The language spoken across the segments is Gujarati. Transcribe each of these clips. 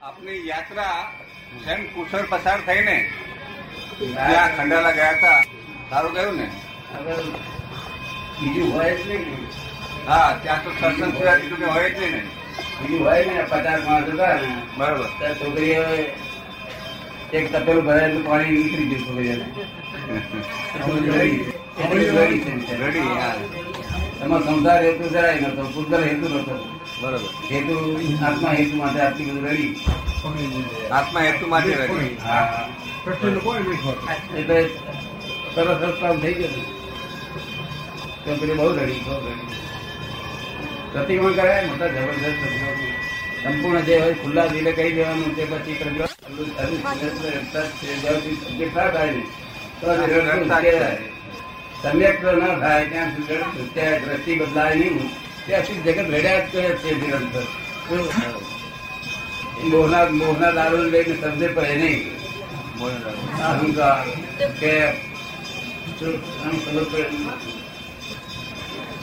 આપની યાત્રા જેમ કુશળ પસાર થઈને ત્યાં ખંડાલા ગયા હતા સારું ગયું ને? બીજું હોય જ નહીં. ને. હા ત્યાં તો સત્સંગ સિવાય બીજું કઈ હોય જ નહીં ને. બીજું હોય ને પચાસ માણસ હતા ને. બરોબર. ત્યાં છોકરીઓ એક તપેલું ભરાયેલું પાણી નીકળી ગયું છોકરીઓને. એમાં સંસાર હેતુ જરાય નતો પૂતગલ હેતુ નતો બરોબર. હેતુ આત્મા હેતુ માટે આટલી બધું રડી? આત્મા હેતુ માટે રેડી. એટલે સરસ રસ્તા થઈ ગયું તો પેલી બહુ રડી બહુ રડી. પ્રતિક્રમણ કરાય મોટા જબરદસ્ત સંપૂર્ણ જે હોય ખુલ્લા દિલે કહી દેવાનું તે પછી. સમ્યક ના થાય ત્યાં સુધી દ્રષ્ટિ બદલાય નહીં. ત્યાં સુધી જગત રડ્યા જ કરે છે નિરંતર. મોહના મોહના દારૂ લઈને સમજે પડે નહીં. અહંકાર કે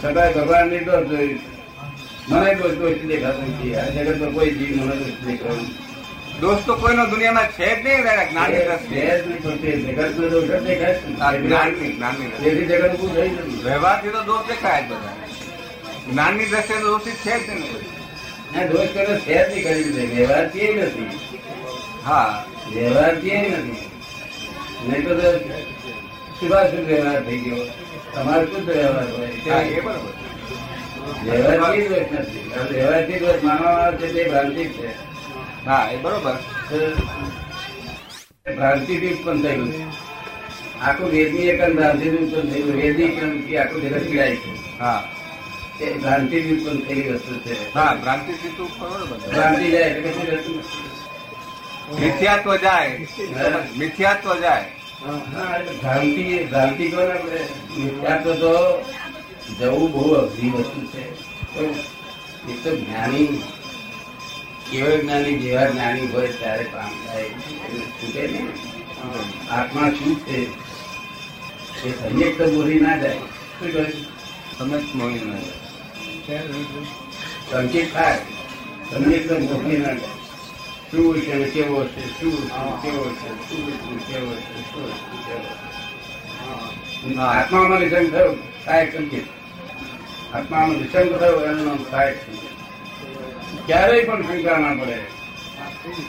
સદાય ભગવાનની દોષ જોઈ મને દોષ દોષ દેખાતો નથી. આ જગતમાં કોઈ જીવ મને દોષ દેખાતો. તો કોઈનો દુનિયામાં છે જ નહીં રહ્યા જ્ઞાનની છે દ્રષ્ટિએ જ નહીં પણ તે જગત નો દોષ દેખાય જગત ઉભું થઈ વ્યવહારથી તો દોષ દેખાય બધા. જ્ઞાનની દ્રષ્ટિએ તો દોષિત છે જ નહીં. દોષ કરે છે જ નહીં કરી વ્યવહારથી નથી. હા. વ્યવહારથી નથી. નહીં તો તો શુભાશુભ વ્યવહાર થઈ ગયો. તમારો શું વ્યવહાર હોય? એ બરોબર. વ્યવહારથી દોષ નથી. વ્યવહારથી દોષ માનવામાં આવે છે તે ભ્રાંતિ છે. હા એ બરોબર. ભ્રાંતિથી ઉત્પન્ન થયેલું છે. આખું વેદની એક ભ્રાંતિથી ઉત્પન્ન થયેલું વેદની આખું જગત પીડાય છે. હા. તે ભ્રાંતિથી ઉત્પન્ન થયેલી વસ્તુ છે હા ભ્રાંતિથી તો બરોબર ભ્રાંતિ જાય એટલે કશું રહેતું નથી. મિથ્યાત્વ જાય મિથ્યાત્વ જાય હા, એટલે ભ્રાંતિ ભ્રાંતિ કહો ને આપણે મિથ્યાત્વ તો જવું બહુ અઘરી વસ્તુ છે તો એ તો જ્ઞાની કેવળ જ્ઞાની જેવા જ્ઞાની હોય ત્યારે કામ થાય એટલે છૂટે નહીં આત્મા શું છે એ સમ્યક તો બોલી ના જાય શું કહે તમે જ મોહી ન સંકેત થાય સંકેત બોલી ના જાય શું છે ને કેવો છે? શું છે કેવો છે? શું છે કેવો છે? શું છે કેવો. આત્મામાં નિશંક થયો સહાયક સંકેત આત્મામાં નિશંક થયો, એનું નામ સહાયક સંકેત ક્યારેય પણ શંકા ના પડે.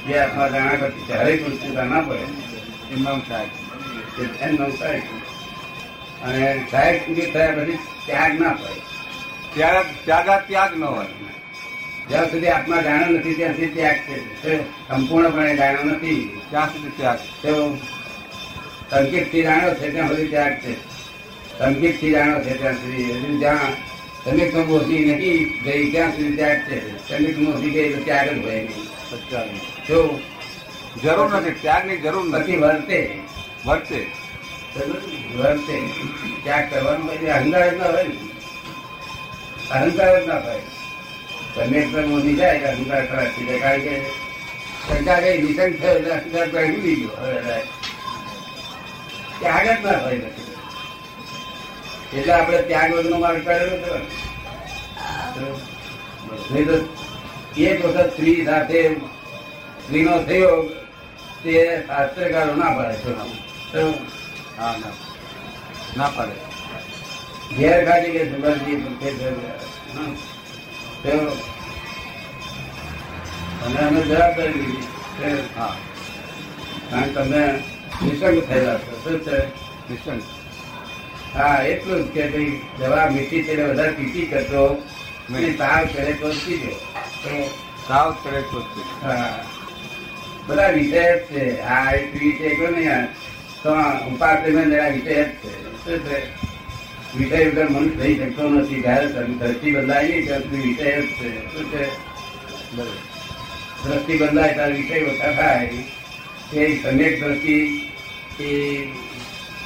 જે આત્મા જાણા કરતી ક્યારેય પણ શંકા ના પડે. એનું નામ થાય એનું નામ સહાયક સંકેત. અને સહાયક સંકેત થયા પછી ત્યાગ ના પડે ત્યાગ ત્યાગા ત્યાગ ન હોય. જ્યાં સુધી આત્મા જાણ્યો નથી ત્યાં સુધી ત્યાગ છે. સંપૂર્ણપણે જાણ્યો નથી. ત્યાં સુધી ત્યાગ. સંકેતથી જાણ્યો છે ત્યાં સુધી ત્યાગ છે. સંકેતથી જાણ્યો છે ત્યાં સુધી. જ્યાં જ્યાં સમીપ મોસી નથી ગઈ ત્યાં સુધી ત્યાગ છે. સમીપ મોસી ગઈ તો ત્યાગ જ હોય નહીં. જો જરૂર નથી ત્યાગની જરૂર નથી. વર્તે. વર્તે. વર્તે. ત્યાગ કરવાનું અહંકાર જ ના હોય ને. અહંકાર જ ના થાય. સમીપ મોદી જાય કે અહંકાર ખરાબ થઈ કારણ કે શંકા કઈ નિશંક થયો એટલે અહંકાર તો ભૂલી ગયો. હવે કે જ ના થાય એટલે આપણે ત્યાગ વગરનો માર્ગ કરેલો છે ને. નહીં તો એક વખત સ્ત્રી સાથે સ્ત્રીનો થયો, તે શાસ્ત્રકારો ના પાડે છે. ના. ના પાડે. ઘેર કાઢી કે. તો અને અમે જવાબદારી લીધી હા. કારણ તમે નિસંગ થયેલા છો. શું છે? નિસંગ. હા એટલું જ કે ભાઈ દવા મીઠી છે વધારે પીતી કરતો મને તાવ કરે તો પીજો તો સાવ કરે તો હા. બધા વિષય જ છે. આ એક વિષય કહો ને તો ઉપાસ વિષય જ છે. શું છે? વિષય વગર મનુષ્ય થઈ શકતો નથી. દ્રષ્ટિ બદલાય નહીં ત્યાં સુધી વિષય જ છે. શું છે? દ્રષ્ટિ બદલાય ત્યારે વિષય ઓછા થાય. તે સમ્યક દ્રષ્ટિ એ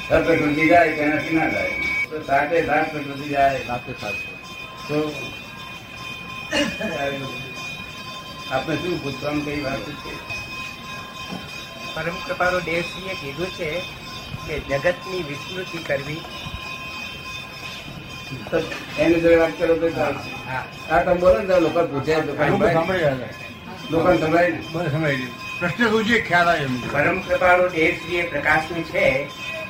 સપ્રકૃતિ જાય તેનાથી ના જાય તો સાથે સાત પ્રકૃતિ જાય. સાથે સાથે તો આપણે શું પૂછવાનું કઈ વાત છે? પરમ કૃપાળુ દેવસિંહે કીધું છે કે જગતની વિસ્મૃતિ કરવી તો એની જોડે વાત કરો તો. હા. તમે બોલો ને લોકો પૂછે. લોકો સંભળાય પ્રશ્ન શું છે? ખ્યાલ આવે એમ પરમ કૃપાળુ દેવશ્રીએ પ્રકાશનું છે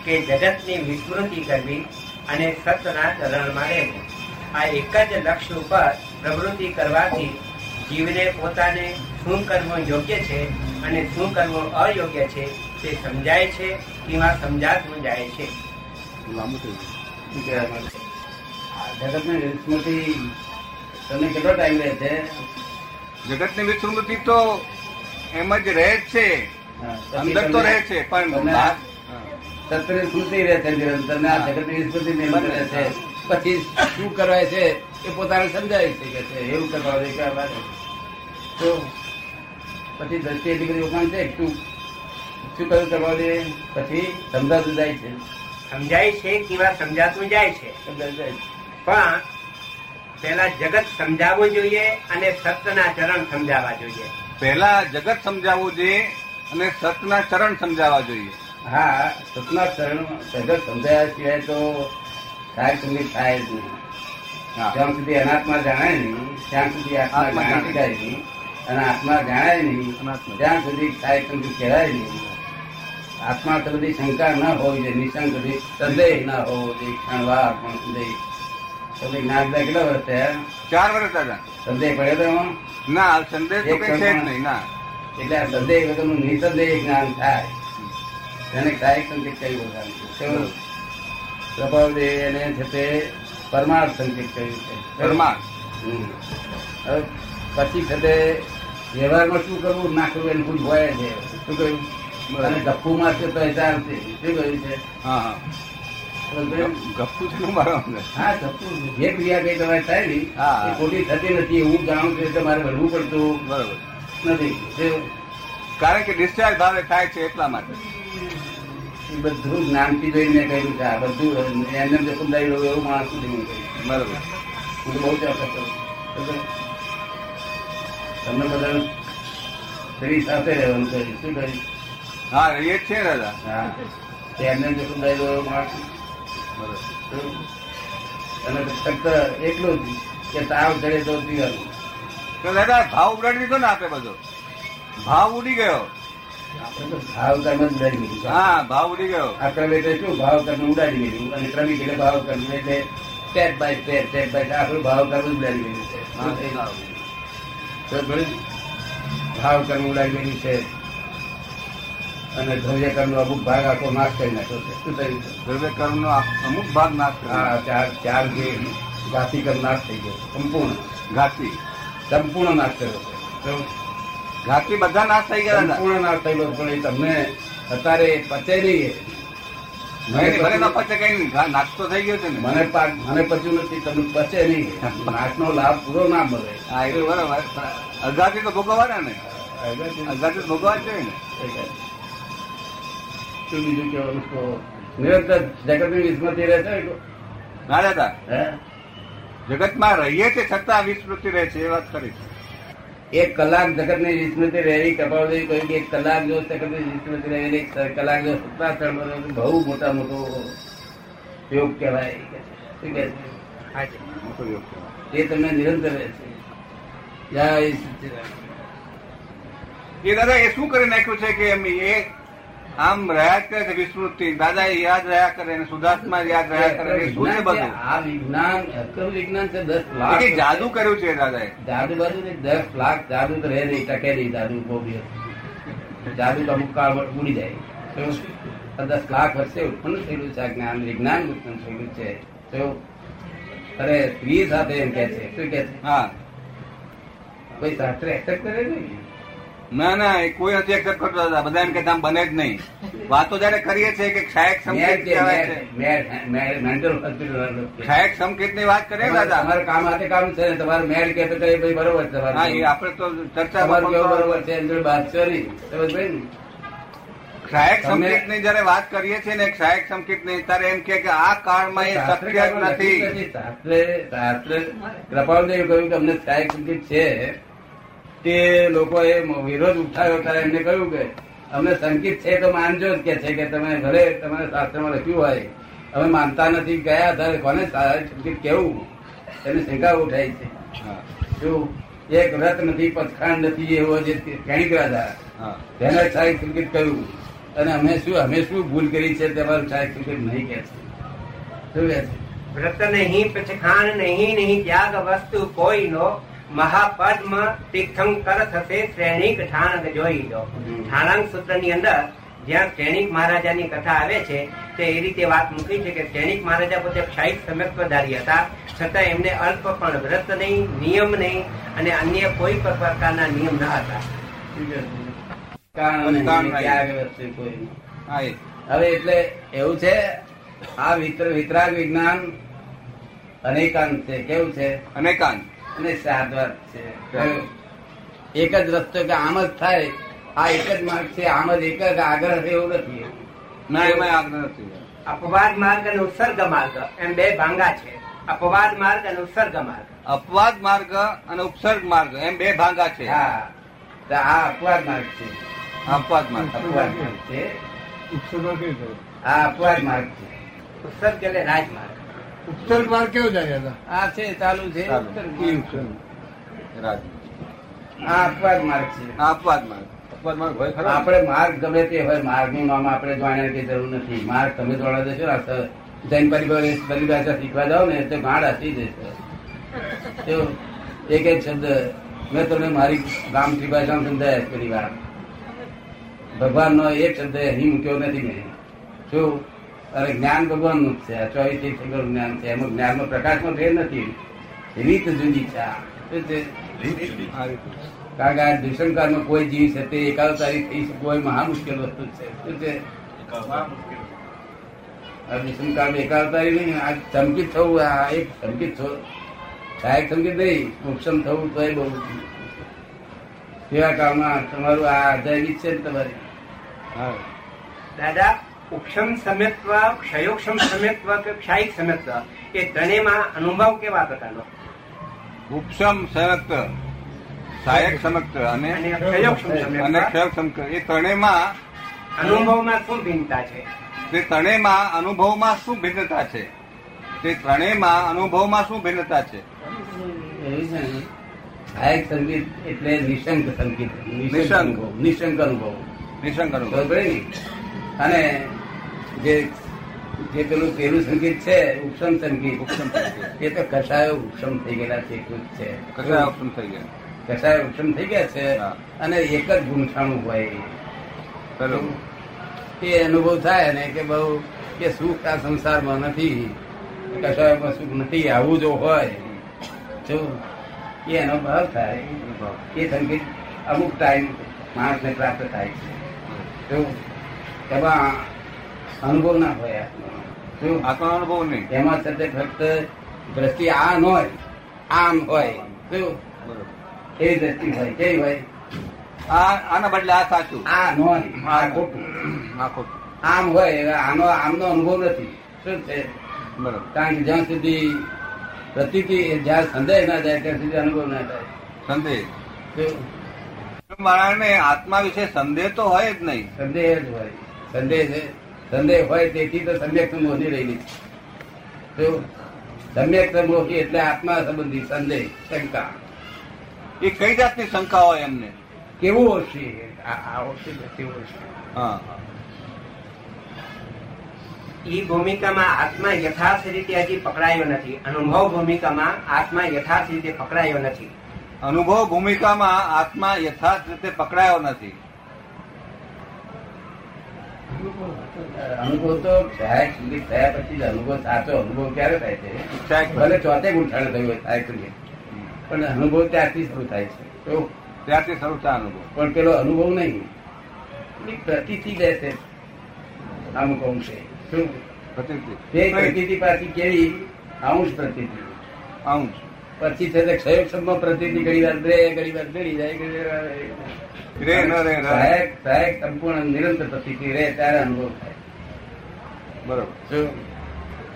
કે જગતની વિસ્મૃતિ કરવી અને સતના ચરણમાં રહેવું. આ એક જ લક્ષ્ય ઉપર પ્રવૃત્તિ કરવાથી જીવને પોતાને શું કરવું યોગ્ય છે અને શું કરવું અયોગ્ય છે તે સમજાય છે તેમાં સમજાતું જાય છે. લાંબુ થઈ ગયું. શું કહેવા માંગે? આ જગતની સ્મૃતિ તમને કેટલો ટાઈમ રહે છે? જગતની વિસ્મૃતિ તો એમ જ રહે છે. અંદર તો રહે છે પણ તમને સત્યની સ્મૃતિ રહે છે નિરંતર. ને આ જગતની વિસ્મૃતિ નિરંતર રહે છે. પછી શું કરવાય છે એ પોતાને સમજાય છે કે છે એવું કરવા દે કે આ વાત. તો પછી દ્રષ્ટિ એટલી બધી ઓળખાણ છે શું શું કયું કરવા દે પછી સમજાતું જાય છે. સમજાય છે કેવા સમજાતું જાય છે. સમજાતું જાય છે. પણ પેલા જગત સમજાવવું જોઈએ અને સત્યના ચરણ સમજાવવા જોઈએ. પહેલા જગત સમજાવવું જોઈએ અને સતના ચરણ સમજાવવા જોઈએ. હા સતના ચરણ જગત સમજાયા સિવાય તો સાહેબ સંગીત થાય જ નહીં. જ્યાં સુધી અનાત્મા જાણાય નહીં ત્યાં સુધી આત્મા જાણી. શકાય નહીં અને આત્મા જાણાય નહીં ત્યાં સુધી સાહેબ સંગીત કહેવાય નહીં. આત્મા તો બધી શંકા ન હોવી જોઈએ નિશંક સંદેહ ન હોવો જોઈએ ક્ષણવાર પણ સંદેહ તમે જ્ઞાન કેટલા વર્ષ થયા? ચાર વર્ષ દાદા. સંદેહ પડ્યો તો એમાં? ના સંદેશ તો કઈ છે જ નહીં ના. એટલે આ સંદેહ વગરનું નિસંદેહ જ્ઞાન થાય. તેને કાયક સંકેત કહી પ્રભાવ દે એને છે તે પરમાર્થ સંકેત કહ્યું છે. પરમાર્થ. હવે પછી છે તે વ્યવહારમાં શું કરવું? ના કરવું એનું હોય છે. શું કહ્યું? અને ગપ્પુ મારશે તો એ ચાલશે શું કહ્યું છે? હા હા? ગપ્પુ છે. હા ગપ્પુ જે. ક્રિયા કઈ તમારે થાય ને. એ ખોટી થતી નથી એવું જાણું છું એટલે મારે ભરવું પડતું બરોબર. નથી? કારણ કે ડિસ્ચાર્જ ભાવે થાય છે એટલા માટે. એ બધું જ્ઞાનથી જોઈને કહ્યું છે આ બધું એમને જોખમદારી રહ્યું એવું માણસ હું બરોબર. હું બહુ? તમને બધા શરીર સાથે રહેવાનું કહ્યું શું કહ્યું? હા રહીએ છીએ છે દાદા. હા. એમને જોખમદારી રહ્યો માણસ? અને ફક્ત એટલું જ કે તાવ ચડે તો પીવાનું તો દાદા ભાવ ઉડાડી દીધો ને આપે બધો. ભાવ ઉડી ગયો. આપણે તો ભાવ કર્મ જ ઉડાડી દીધું. હા ભાવ ઉડી ગયો. આ ક્રમ એટલે શું? ભાવ કર્મ ઉડાડી દીધું. અને ક્રમિક એટલે ભાવ કર્મ એટલે step by step step by આપણું ભાવ કર્મ જ ઉડાડી દીધું છે. ભાવ કર્મ ઉડાડી દીધું છે. અને દ્રવ્ય કર્મનો અમુક ભાગ આખો નાશ કરી નાખ્યો છે. શું થયું છે? દ્રવ્ય અમુક ભાગ નાશ કર્યો. ચાર ચાર જે જાતિ નાશ થઈ ગયો. સંપૂર્ણ. ઘાતી. સંપૂર્ણ નાશ કર્યો છે. ઘાતી બધા નાશ થઈ ગયા સંપૂર્ણ નાશ થયેલો પણ એ તમને અત્યારે પચે નહીં ભલે ભલે ન પચે કઈ નહીં. નાશ તો થઈ ગયો છે ને. મને પાક મને પચ્યું નથી તમને પચે નહીં. નાશનો લાભ પૂરો ના મળે. હા એ તો અઘાતી તો ભોગવવાના ને. અગાથી ભોગવા છે ને. શું બીજું કેવાનું તો નિરંતર જગતની વિસ્મૃતિ રહે છે? ના દાદા જગતમાં રહીએ છે છતાં વિસ્મૃતિ રહે છે એ વાત કરી એક કલાક જગતની વિસ્મૃતિ રહેવી કપાળદેવી કહ્યું કે એક કલાક જો જગતની વિસ્મૃતિ રહેલી કલાક જો પર બહુ મોટા મોટો યોગ કહેવાય છે. શું કહે. એ તમને નિરંતર રહે છે. એ દાદા એ શું કરી નાખ્યું છે કે એમ એ આમ રહ્યા કરે છે વિસ્મૃતિ. દાદા યાદ રહ્યા કરે ને સુધાર્થમાં યાદ રહ્યા કરે શું છે બધું? આ વિજ્ઞાન અક્રમ વિજ્ઞાન છે દસ લાખ. જાદુ કર્યું છે દાદાએ. જાદુ ને દસ લાખ જાદુ તો રહે નહીં ટકે નહીં જાદુ બહુ દિવસ. જાદુ તો અમુક કાળ ઉડી જાય. દસ લાખ વર્ષે ઉત્પન્ન થયેલું છે આ જ્ઞાન વિજ્ઞાન ઉત્પન્ન થયેલું છે. તો અરે સ્ત્રી સાથે એમ કે છે શું કે છે? હા. કોઈ શાસ્ત્ર એક્સેપ્ટ કરે નહીં? ના ના એ કોઈ નથી એક્સેપ્ટ કરતો બધા એમ કે આમ બને જ નહીં. વાતો જયારે કરીએ છીએ કે ક્ષાયક સંકેત કહેવાય છે. મેડ મેડ મેન્ટલ હોસ્પિટલ ક્ષાયક સંકેતની વાત કરીએ દાદા? અમારે કામ હાથે કામ છે ને તમારે મેર કે તો ભાઈ બરોબર છે હા એ આપણે તો ચર્ચા બરોબર છે એમ વાત બાદ નહીં સમજ ભાઈ ને? ક્ષાયક સંકેતની જયારે વાત કરીએ છીએ ને ક્ષાયક સંકેતની ત્યારે એમ કે આ કાળમાં એ શાસ્ત્ર શક્ય નથી નથી. શાસ્ત્રે કૃપાલદેવ કહ્યું કે અમને ક્ષાયક સંકેત છે. તે લોકોએ વિરોધ ઉઠાવ્યો ત્યારે એમને કહ્યું કે અમને સંકેત છે તો માનજો જ કે છે કે તમે ભલે તમારા શાસ્ત્રમાં લખ્યું હોય. અમે માનતા નથી. ગયા ત્યારે કોને સંકેત કેવું? એમને શંકા ઉઠાય છે. હા. શું એક રથ નથી પથખાંડ નથી એવો જે ક્ષણિક રાજા હા. તેને સાહેબ સંકિત કહ્યું. અને અમે શું અમે શું ભૂલ કરી છે તમારું સાહેબ સંગીત નહીં કે છે? શું કે છે? વ્રત નહીં પછખાણ નહીં નહીં ત્યાગ વસ્તુ કોઈ નો મહાપદ્મ તીર્થંકર થશે શ્રેણીક ઠાણક જોઈ લો. ઠાણાંક સૂત્રની અંદર જ્યાં શ્રેણીક મહારાજાની કથા આવે છે તે એ રીતે વાત મૂકી છે કે શ્રેણિક મહારાજા પોતે ક્ષાયિક સમ્યક્તધારી હતા. છતાં એમને અલ્પ પણ વ્રત નહીં નિયમ નહીં અને અન્ય કોઈ પણ પ્રકારના નિયમ ન હતા. હવે એટલે એવું છે આ વિતર વિતરાગ વિજ્ઞાન અનેકાંત છે. કેવું છે? અનેકાંત. અને શાદ્વત છે. એક જ રસ્તો કે આમ જ થાય આ એક જ માર્ગ છે આમ જ એક જ આગ્રહ છે એવું નથી. ના એમાં આગ્રહ નથી. અપવાદ માર્ગ અને ઉત્સર્ગ માર્ગ એમ બે ભાંગા છે. અપવાદ માર્ગ અને ઉત્સર્ગ માર્ગ. અપવાદ માર્ગ અને ઉપસર્ગ માર્ગ એમ બે ભાંગા છે. હા. તો આ અપવાદ માર્ગ છે. અપવાદ માર્ગ. અપવાદ માર્ગ છે. ઉપસર્ગ હા અપવાદ માર્ગ છે. ઉત્સર્ગ એટલે રાજમાર્ગ. ઉપસર્ગ માર્ગ કેવો જાય આ છે ચાલુ છે. ઉત્તર આ અપવાદ માર્ગ છે. અપવાદ માર્ગ. આપણે માર્ગ ગમે તે હોય માર્ગનું નામ આપણે જાણ્યા કે જરૂર નથી. માર્ગ તમે જોડા દેશો ને જૈન પરિભાષા શીખવા જાઓ ને તો ગાઢ હસી જશે. એક એક શબ્દ મેં તમને મારી ગામ ત્રિભાષા સમજાય પેલી વાર. ભગવાન નો એક શબ્દ અહીં મૂક્યો નથી મેં. શું? અને જ્ઞાન ભગવાનનું જ છે આ ચોવીસ જ્ઞાન છે. એમાં જ્ઞાનમાં પ્રકાશમાં ફેર નથી. રીત જુદી છે. આ. શું છે કારણ કે આ દુષ્મકાળમાં કોઈ જીવ છે તે એકાવતારી થઈ શકવું હોય મહા મુશ્કેલ વસ્તુ છે. શું છે આ દુષ્મકાળમાં એકાવતારી નહીં આ ચમકિત થવું આ એક ચમકિત થવું. સહાયક ચમકિત નહીં ઉપસમ થવું તો એ બહુ સેવા કાળમાં તમારું આ અજાયબી છે ને તમારી? હા. દાદા ઉપશમ સમ્યત્વ ક્ષયોક્ષમ સમ્યત્વ કે ક્ષાયિક સમ્યત્વ એ ત્રણેયમાં અનુભવ કેવા પ્રકારનો ઉપસમ સંયુક્ત સહાયક સમક્ત અને અને ક્ષયોક્ષમ સમક્ત એ ત્રણેયમાં અનુભવમાં શું ભિન્નતા છે? તે ત્રણેયમાં અનુભવમાં શું ભિન્નતા છે? તે ત્રણેયમાં અનુભવમાં શું ભિન્નતા છે? સહાયક સંગીત એટલે નિશંક સંગીત. નિશંક નિશંક. અનુભવ. નિશંક અનુભવ. અને જે જે પેલું પેલું સંગીત છે ઉપસમ સંગીત. ઉપસમ એ તો કસાયો ઉપસમ થઈ ગયેલા છે એટલું જ છે. કશા ઉપસમ થઈ ગયા. કષાયો ઉપસમ થઈ ગયા છે અને એક જ ગુંઠાણું હોય. બરોબર. એ અનુભવ થાય ને કે બહુ કે સુખ આ સંસારમાં નથી. કષાયોમાં સુખ નથી આવું જો હોય જો એ એનો ભાવ થાય. એ સંગીત અમુક ટાઈમ માણસને પ્રાપ્ત થાય છે. જો એમાં અનુભવ ના હોય આત્માનો. અનુભવ નહીં. એમાં સાથે ફક્ત દ્રષ્ટિ આ ન હોય આમ હોય. શું? એ દ્રષ્ટિ હોય કેવી હોય. આ આના બદલે આ સાચું. આ ન હોય આ ખોટું. આ ખોટું. આમ હોય આનો આમનો અનુભવ નથી. શું છે? બરોબર. કારણ કે જ્યાં સુધી પ્રતિથી જ્યાં સંદેહ ના જાય ત્યાં સુધી અનુભવ ના થાય. સંદેહ. માણસને આત્મા વિશે સંદેહ તો હોય જ નહીં. સંદેહ જ હોય. સંદેહ છે. સંદેહ હોય તેથી તો સમ્યક મોહની રહેલી. સમ્યક મોહી એટલે આત્મા સંબંધી સંદેહ શંકા. એ કઈ જાતની શંકા હોય એમને? કેવું હશે? આ આ હશે તો કેવું હશે? ઈ ભૂમિકામાં આત્મા યથાર્થ રીતે હજી પકડાયો નથી. અનુભવ ભૂમિકામાં આત્મા યથાર્થ રીતે પકડાયો નથી. અનુભવ ભૂમિકામાં આત્મા યથાર્થ રીતે પકડાયો નથી. અનુભવ તો સહાયક સુધી થયા પછી જ અનુભવ સાચો અનુભવ ક્યારે થાય છે? ભલે ચોથે ગુંઠાણે થયું હોય સહાયક સુધી પણ અનુભવ ત્યારથી શરૂ થાય છે. તો ત્યારથી શરૂ થાય અનુભવ. પણ પેલો અનુભવ નહીં. પેલી પ્રતીતિ બેસે અમુક અંશે શું? પ્રતિથી તે પ્રતીતિ પાછી કેવી? અંશ પ્રતીતિ. અંશ પછી છે તે ક્ષયોક્ષમમાં પ્રતીતિ ઘણી વાર રે ઘણી વાર ઘડી જાય ઘડી વાર. સહાયક સહાયક સંપૂર્ણ નિરંતર પ્રતીતિ રહે ત્યારે અનુભવ થાય. બરોબર.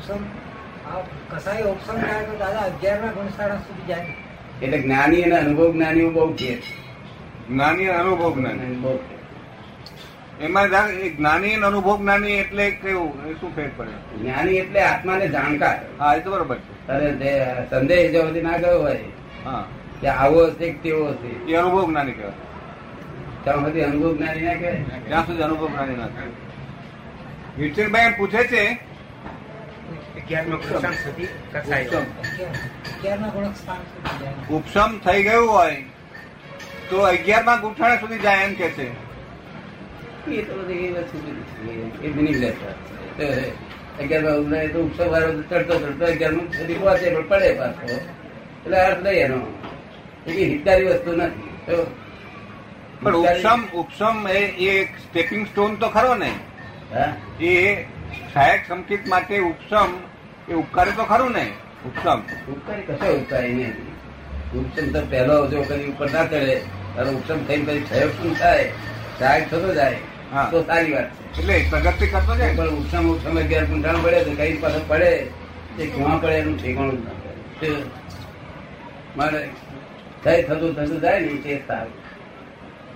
શું કસાઈ ઓપ્શન થાય તો દાદા અગિયાર ના ગુણસાડા સુધી જાય. એટલે જ્ઞાની અને અનુભવ જ્ઞાનીઓ બહુ છે. જ્ઞાની અનુભવ જ્ઞાની. બહુ એમાં જ્ઞાની અને અનુભવ જ્ઞાની એટલે કેવું? એ શું ફેર પડે? જ્ઞાની એટલે આત્માને જાણકાર. હા એ તો બરોબર છે. અને જે જો બધી ના ગયો હોય હા. કે આવો હશે કે તેવો હશે. એ અનુભવ જ્ઞાની કહેવાય. ત્યાં સુધી અનુભવ જ્ઞાની ના કહેવાય. ત્યાં સુધી અનુભવ જ્ઞાની ના થાય વિઠ્ઠલભાઈ એમ પૂછે છે ઉપસમ. અગિયારના ગુણક સ્થાન સુધી જાય? ઉપસમ થઈ ગયું હોય તો અગિયારમાં ગુઠાણા સુધી જાય એમ કે છે. અગિયાર છે. તો વાળો ચડતો ચડતો સુધી પહોંચે પણ પડે પાછો. એટલે અર્થ નહીં એનો. એ હિતકારી વસ્તુ નથી. તો પણ ઉપસમ ઉપસમ એ એ એક સ્ટેપિંગ સ્ટોન તો ખરો ને. હા એ સહાયક સંકેત માટે ઉપસમ એ ઉપકારે તો ખરું ને? ઉપસમ ઉપકારી કશો ઉપકારી નહીં. ઉપસમ તો પહેલો જો કદી ઉપર ના ચડે ત્યારે ઉપસમ થઈને પછી સહયોગ શું થાય? સહાયક થતો જાય. તો સારી વાત છે. એટલે પ્રગતિ કરતો જાય પણ ઉપસમ ઉપસમ અગિયાર પૂંઠાણું પડે તો કઈ પાસે પડે? એ ક્યાં પડે એનું ઠેકાણું ના મારે થઈ થતું થતું જાય ને તે સારું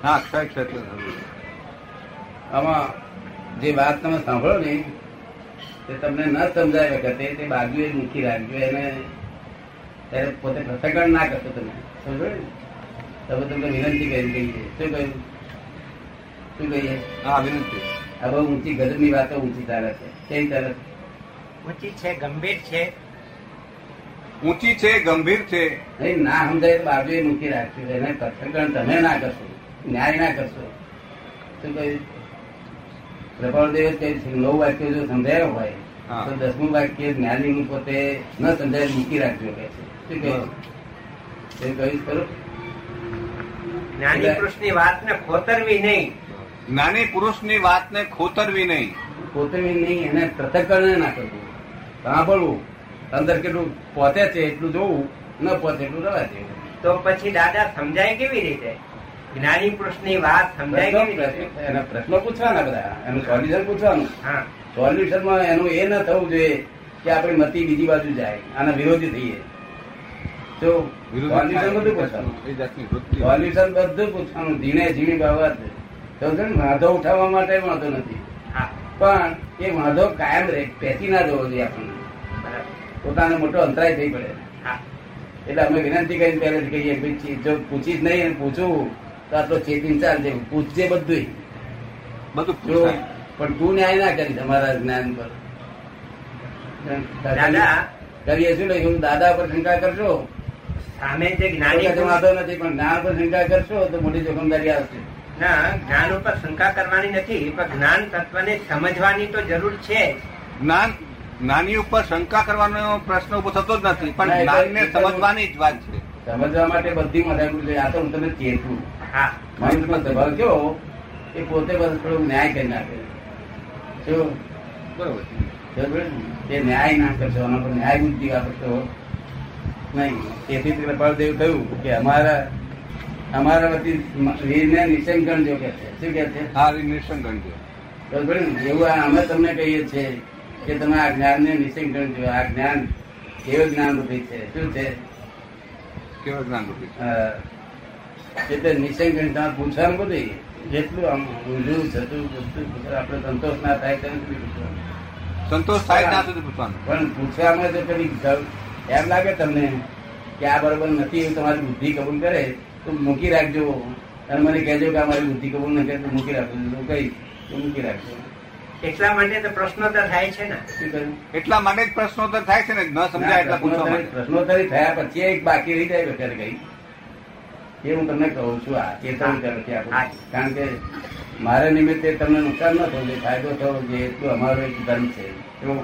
હા ક્ષય થતું થયું. આમાં જે વાત તમે સાંભળો ને તે તમને ન સમજાય વખતે તે બાજુએ મૂકી રાખજો. એને ત્યારે પોતે પ્રસંગણ ના કરશો તમે. સમજો ને? તમે તમને વિનંતી કરી કહીએ શું કહ્યું? શું કહીએ? હા વિનંતી. આ બહુ ઊંચી ગજબની વાતો ઊંચી ચાલે છે. કઈ ચાલે છે? ઊંચી છે ગંભીર છે? ઊંચી છે ગંભીર છે. નહીં ના સમજાય તો બાજુએ મૂકી રાખજો. એને પ્રસંગણ તમે ના કરશો ન્યાય ના કરશો. શું કહ્યું? કૃપાળદેવ જ નવ વાક્ય જો સમજાયો હોય તો દસમું વાક્ય જ્ઞાની નું પોતે ન સમજાય મૂકી રાખજો કે છે. તે કહ્યું ખરું? જ્ઞાની પુરુષની વાતને ખોતરવી નહીં. જ્ઞાની પુરુષની વાતને ખોતરવી નહીં. ખોતરવી નહીં એને પ્રતકરણ ના કરવું. સાંભળવું. અંદર કેટલું પહોંચે છે એટલું જોવું ન પહોંચે એટલું રવા દેવું. તો પછી દાદા સમજાય કેવી રીતે? જ્ઞાની પુરુષની વાત સમજાય એના પ્રશ્નો પૂછવાના બધા. એનું સોલ્યુશન પૂછવાનું. સોલ્યુશનમાં એનું એ ના થવું જોઈએ કે આપણી મતી બીજી બાજુ જાય આના વિરોધી થઈએ. તો સોલ્યુશન બધું પૂછવાનું. સોલ્યુશન બધું પૂછવાનું. ધીણે ઝીણી બાબત તો છે ને વાંધો ઉઠાવવા માટે વાંધો નથી. પણ એ વાંધો કાયમ રહે પેસી ના જવો જોઈએ આપણને. બરાબર. પોતાને મોટો અંતરાય થઈ પડે. હા. એટલે અમે વિનંતી કરીને પહેલે જ કહીએ ભાઈ ચી- જો પૂછીશ નહીં અને પૂછું. તો આટલો ચેતીને ચાલશે પૂછશે બધું બધું પણ તું ન્યાય ના કરી તમારા જ્ઞાન પર. દાદા. કરીએ શું લખ્યું દાદા પર શંકા કરશો? સામે જે જ્ઞાની તો વાંધો નથી પણ જ્ઞાન પર શંકા કરશો તો મોટી જોખમદારી આવશે. ના જ્ઞાન ઉપર શંકા કરવાની નથી પણ જ્ઞાન તત્વને સમજવાની તો જરૂર છે જ્ઞાન જ્ઞાની ઉપર શંકા કરવાનો પ્રશ્ન ઊભો થતો જ નથી પણ જ્ઞાનને સમજવાની જ વાત છે. સમજવા માટે બધી મજા છે. આ તો હું તમને ચેતું હા. મનુષ્યનો સ્વભાવ કેવો? એ પોતે બધું થોડું ન્યાય કરી નાખે. શું બરોબર? તે ન્યાય ના કરશો આના પર ન્યાય બુદ્ધિ વાપરશો નહીં તેથી કૃપાળદેવ કહ્યું કે અમારા અમારા વતી વીરને નિશંકણ જો કે છે. શું કે છે? હા નિશંકણ જો? એવું આ અમે તમને કહીએ છીએ કે તમે આ જ્ઞાનને નિશંકણ જો આ જ્ઞાન કેવું જ્ઞાન રૂપી છે. શું છે? કેવું જ્ઞાન રૂપી એટલે નિશંકણ પૂછવાનું બધું. જેટલું આમ ઊંધું થતું આપણે સંતોષ ના થાય સંતોષ થાય ના સુધી પૂછવાનું. પણ પૂછવામાં કદી એમ લાગે તમને કે આ બરોબર નથી એવું તમારી બુદ્ધિ કબૂલ કરે તો મૂકી રાખજો. અને મને કહેજો કે અમારી બુદ્ધિ કબૂલ ન કરે તો મૂકી રાખજો. હું કહીશ તો મૂકી રાખજો. એટલા માટે તો પ્રશ્નોત્તર થાય છે ને. એટલા માટે જ પ્રશ્નોત્તર થાય છે ને ન સમજાય એટલા પૂછવા પ્રશ્નોત્તરી થયા પછી એક બાકી રહી જાય અત્યારે કઈ. એ હું તમને કહું છું આ ચેતન તરફથી છે આપું કારણ કે મારા નિમિત્તે તમને નુકસાન ન થવું જોઈએ ફાયદો થવો જોઈએ એટલું અમારો એક ધર્મ છે એવું